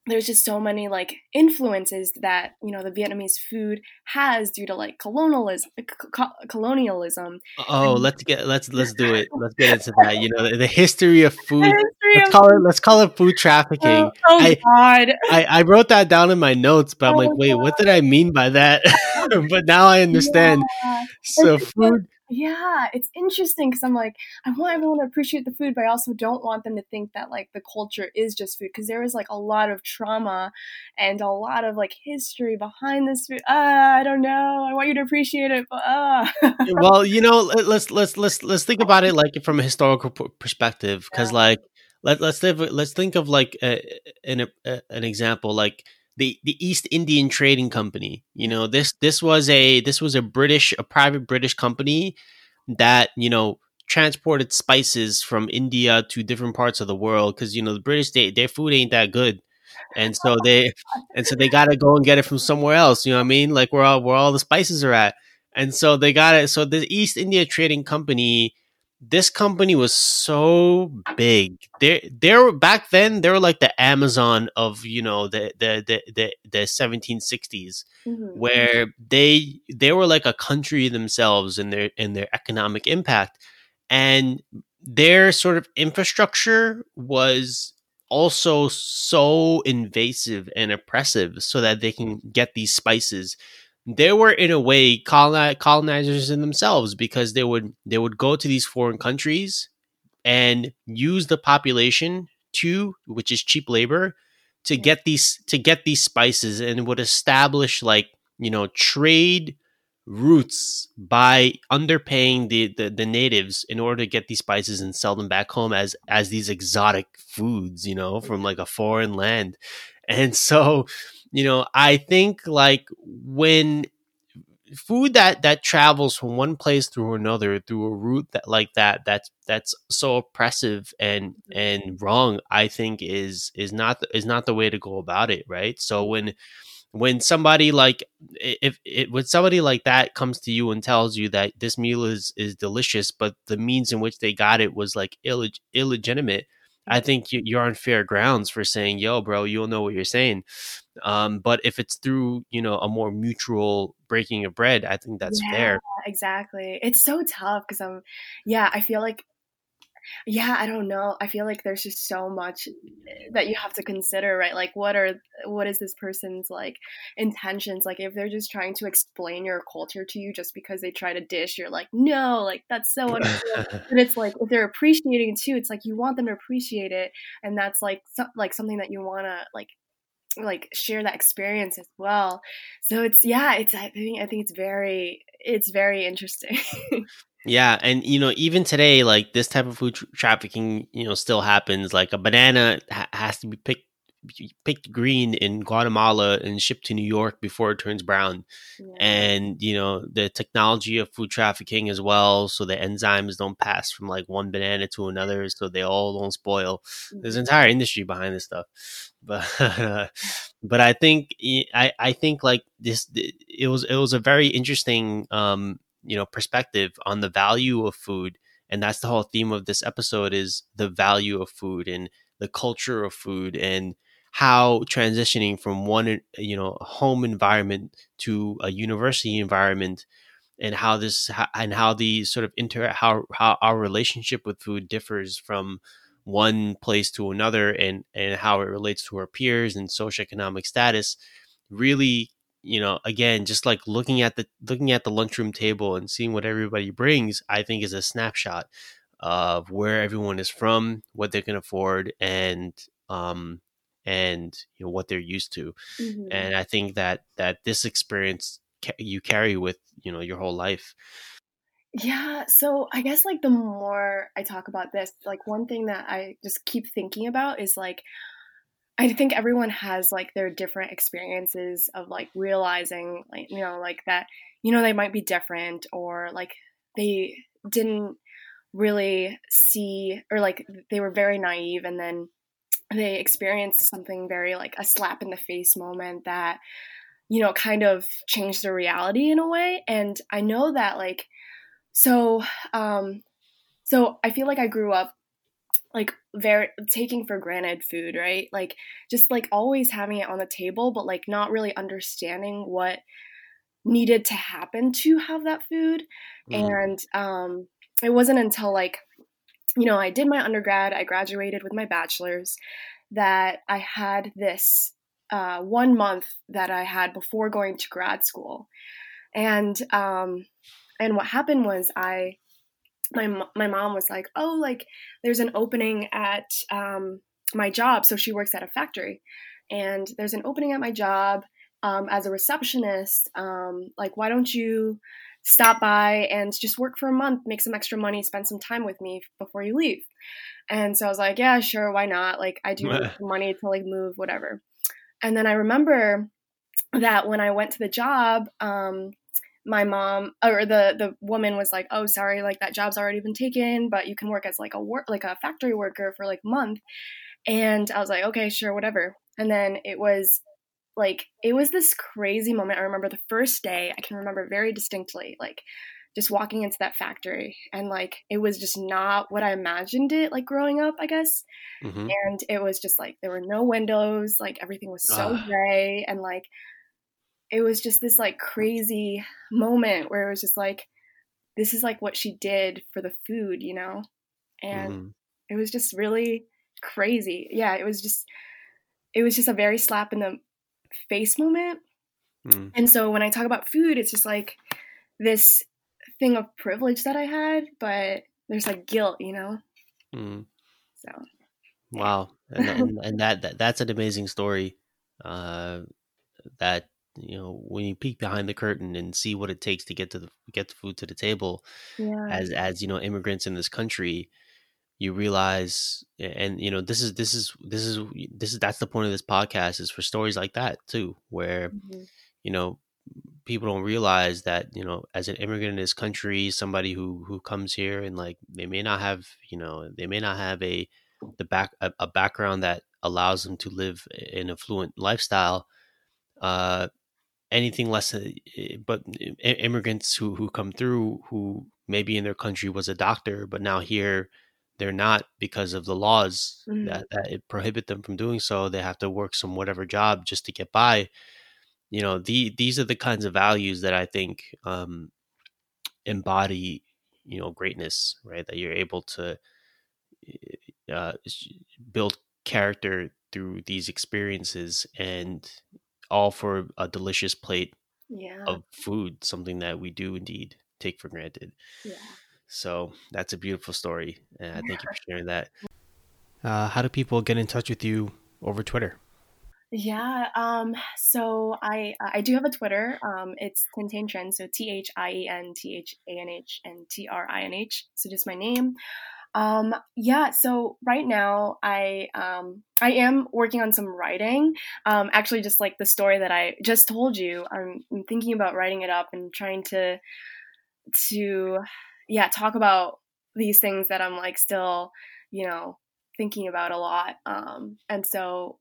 there's just so many like influences that you know the Vietnamese food has due to like colonialism. Co- colonialism. Oh, and, let's get let's let's do it. Let's get into that. You know, the, the history of <laughs> food. History let's of call food. it let's call it food trafficking. Oh, oh I, God! I, I wrote that down in my notes, but I'm oh, like, wait, God. what did I mean by that? <laughs> but now I understand. Yeah. So food yeah, it's interesting because I'm like, I want everyone to appreciate the food, but I also don't want them to think that like the culture is just food because there is like a lot of trauma and a lot of like history behind this food. Uh, I don't know. I want you to appreciate it, but uh. well, you know, let's let's let's let's think about it like from a historical perspective because yeah. like let let's live let's think of like a, an a, an example like the the East Indian Trading Company. You know, this this was a this was a British a private British company that you know transported spices from India to different parts of the world because you know the British they, their food ain't that good. And so they and so they gotta go and get it from somewhere else, you know what I mean? Like where all where all the spices are at. And so they got it. So the East India Trading Company this company was so big. They they were back then. They were like the Amazon of you know the the the the, the 1760s, mm-hmm. where they they were like a country themselves in their in their economic impact, and their sort of infrastructure was also so invasive and oppressive so that they can get these spices they were in a way colonizers in themselves because they would they would go to these foreign countries and use the population to which is cheap labor to get these to get these spices and would establish like you know trade routes by underpaying the, the, the natives in order to get these spices and sell them back home as as these exotic foods you know from like a foreign land. And so you know i think like when food that that travels from one place through another through a route that like that that's that's so oppressive and mm-hmm. and wrong i think is is not is not the way to go about it right? So when when somebody like if it when somebody like that comes to you and tells you that this meal is is delicious but the means in which they got it was like illeg- illegitimate i think you're on fair grounds for saying yo bro you'll know what you're saying um, but if it's through you know a more mutual breaking of bread i think that's yeah, fair. exactly. It's so tough because i'm yeah i feel like yeah i don't know. I feel like there's just so much that you have to consider right? Like what are what is this person's like intentions? Like if they're just trying to explain your culture to you just because they try to dish you're like no like that's so unreal <laughs> and it's like if they're appreciating it too it's like you want them to appreciate it and that's like so, like something that you want to like like share that experience as well so it's yeah it's i think i think it's very it's very interesting <laughs> Yeah, and you know, even today, like this type of food tra- trafficking, you know, still happens. Like a banana ha- has to be picked picked green in Guatemala and shipped to New York before it turns brown. Yeah. And you know, the technology of food trafficking as well, so the enzymes don't pass from like one banana to another, so they all don't spoil. Mm-hmm. There's an entire industry behind this stuff, <laughs> but uh, but I think I I think like this it was it was a very interesting um you know perspective on the value of food and that's the whole theme of this episode is the value of food and the culture of food and how transitioning from one you know home environment to a university environment and how this and how the sort of inter how how our relationship with food differs from one place to another and and how it relates to our peers and socioeconomic status really you know again just like looking at the looking at the lunchroom table and seeing what everybody brings i think is a snapshot of where everyone is from what they can afford and um and you know what they're used to mm-hmm. and i think that that this experience ca- you carry with you know your whole life yeah so i guess like the more i talk about this like one thing that i just keep thinking about is like I think everyone has like their different experiences of like realizing like you know like that you know they might be different or like they didn't really see or like they were very naive and then they experienced something very like a slap in the face moment that you know kind of changed their reality in a way and I know that like so um so I feel like I grew up like very taking for granted food, right? Like just like always having it on the table, but like not really understanding what needed to happen to have that food. Mm. And um, it wasn't until like, you know, I did my undergrad, I graduated with my bachelor's, that I had this uh, one month that I had before going to grad school. And um, and what happened was I my my mom was like, "Oh, like there's an opening at um, my job." So she works at a factory, and there's an opening at my job um, as a receptionist. Um, like, why don't you stop by and just work for a month, make some extra money, spend some time with me before you leave? And so I was like, "Yeah, sure, why not?" Like, I do <laughs> money to like move, whatever. And then I remember that when I went to the job, um, my mom or the the woman was like, "Oh, sorry, like that job's already been taken, but you can work as like a work like a factory worker for like a month." And I was like, "Okay, sure, whatever." And then it was like it was this crazy moment. I remember the first day, I can remember very distinctly, like just walking into that factory and like it was just not what I imagined it like growing up, I guess. Mm-hmm. And it was just like there were no windows, like everything was so gray and like it was just this like crazy moment where it was just like this is like what she did for the food you know and mm-hmm. it was just really crazy. Yeah, it was just it was just a very slap in the face moment. Mm. And so when I talk about food, it's just like this thing of privilege that I had, but there's like guilt, you know. Mm. So. Wow, and, and, <laughs> and that, that that's an amazing story. Uh, that you know when you peek behind the curtain and see what it takes to get to the get the food to the table yeah. as as you know immigrants in this country you realize and you know this is this is this is this is that's the point of this podcast is for stories like that too where mm-hmm. you know people don't realize that you know as an immigrant in this country somebody who who comes here and like they may not have you know they may not have a the back a, a background that allows them to live an affluent lifestyle uh anything less uh, but immigrants who who come through who maybe in their country was a doctor but now here they're not because of the laws mm-hmm. that, that prohibit them from doing so they have to work some whatever job just to get by you know the these are the kinds of values that i think um embody you know greatness right that you're able to eh, uh, build character through these experiences and all for a delicious plate yeah. of food, something that we do indeed take for granted. Yeah. So that's a beautiful story. And I thank you for sharing that. Uh, how do people get in touch with you over Twitter? Yeah, um, so I I do have a Twitter. Um, it's Tintain Trinh, so T H I E N T H A N H and T R I N H. So just my name. Um, yeah, so right now I um, I am working on some writing. Um, actually, just like the story that I just told you, I'm, I'm thinking about writing it up and trying to to yeah talk about these things that I'm like still you know thinking about a lot. Um, and so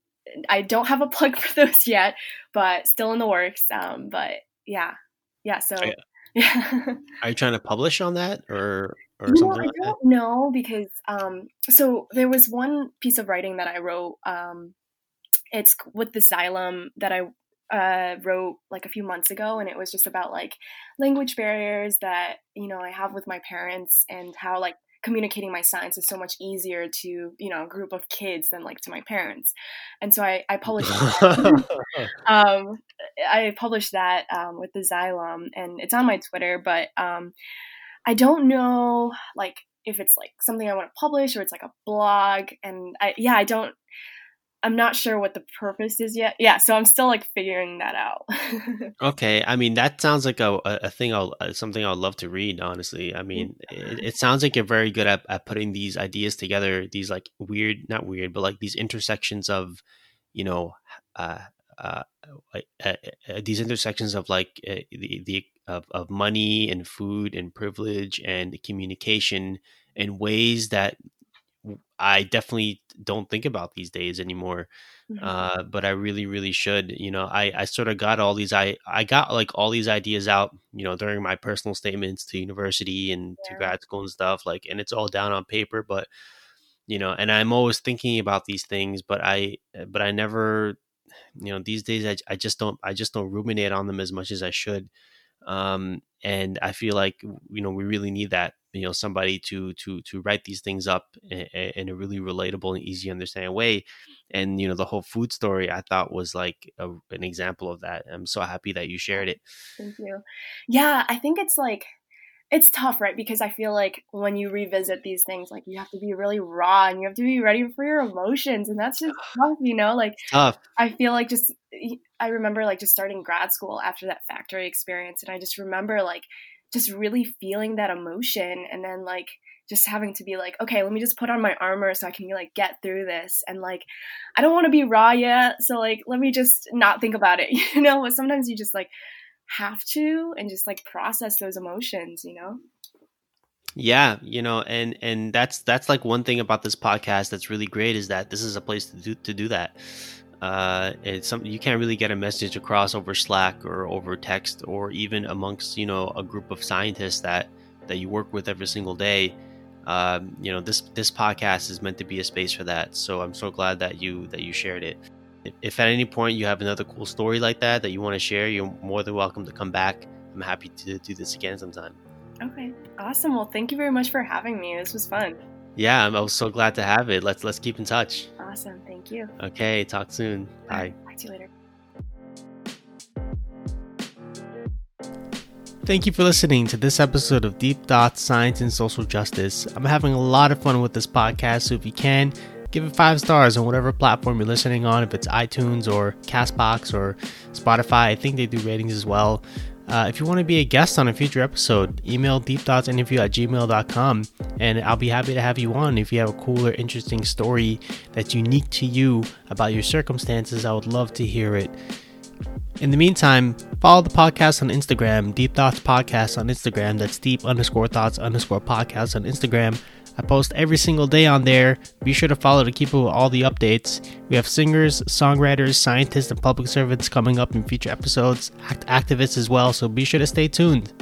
I don't have a <laughs> plug for those yet, but still in the works. Um, but yeah, yeah. So. Yeah. <laughs> Are you trying to publish on that or or you something know, like I don't that? know because um, so there was one piece of writing that I wrote. Um, it's with the Xylem that I uh, wrote like a few months ago, and it was just about like language barriers that you know I have with my parents and how like communicating my science is so much easier to you know a group of kids than like to my parents. And so i, I published <laughs> <laughs> um, i published that um, with the xylem and it's on my twitter but um, I don't know like if it's like something I want to publish or it's like a blog and I yeah, I don't I'm not sure what the purpose is yet. Yeah, so I'm still like figuring that out. <laughs> okay, I mean that sounds like a a thing I'll uh, something I'd love to read. Honestly, I mean it, it, sounds like you're very good at, at putting these ideas together. These like weird, not weird, but like these intersections of, you know, uh, uh, uh, uh, these intersections of like uh, the the of, of money and food and privilege and communication in ways that I definitely don't think about these days anymore. Mm-hmm. Uh, but I really, really should. You know, I, I sort of got all these I I got like all these ideas out, you know, during my personal statements to university and yeah. to grad school and stuff. Like, and it's all down on paper, but you know, and I'm always thinking about these things, but I but I never, you know, these days I, I just don't I just don't ruminate on them as much as I should um, and I feel like you know we really need that you know somebody to to to write these things up in, in a really relatable and easy understanding way and you know the whole food story i thought was like a, an example of that i'm so happy that you shared it. Thank you. Yeah i think it's like it's tough, right? Because I feel like when you revisit these things, like you have to be really raw and you have to be ready for your emotions, and that's just tough, you know. Like tough. I feel like just I remember like just starting grad school after that factory experience, and I just remember like just really feeling that emotion, and then like just having to be like, okay, let me just put on my armor so I can like get through this, and like I don't want to be raw yet, so like let me just not think about it, <laughs> you know. But sometimes you just like have to and just like process those emotions, you know? Yeah, you know, and and that's that's like one thing about this podcast that's really great is that this is a place to do to do that. Uh, it's something you can't really get a message across over Slack or over text or even amongst you know a group of scientists that that you work with every single day. Um, you know, this this podcast is meant to be a space for that. So I'm so glad that you that you shared it if at any point you have another cool story like that that you want to share, you're more than welcome to come back. I'm happy to do this again sometime. Okay, awesome. Well, thank you very much for having me. This was fun. Yeah, I was so glad to have it. Let's let's keep in touch. Awesome. Thank you. Okay, talk soon. Bye. Talk to you later. Thank you for listening to this episode of Deep Thoughts, Science, and Social Justice. I'm having a lot of fun with this podcast, so if you can, give it five stars on whatever platform you're listening on, if it's iTunes or Castbox or Spotify. I think they do ratings as well. Uh, if you want to be a guest on a future episode, email deepthoughtsinterview at gmail.com and I'll be happy to have you on. If you have a cool or interesting story that's unique to you about your circumstances, I would love to hear it. In the meantime, follow the podcast on Instagram, Deep Thoughts Podcast on Instagram. That's deep underscore thoughts underscore podcast on Instagram. I post every single day on there. Be sure to follow to keep up with all the updates. We have singers, songwriters, scientists, and public servants coming up in future episodes, act- activists as well, so be sure to stay tuned.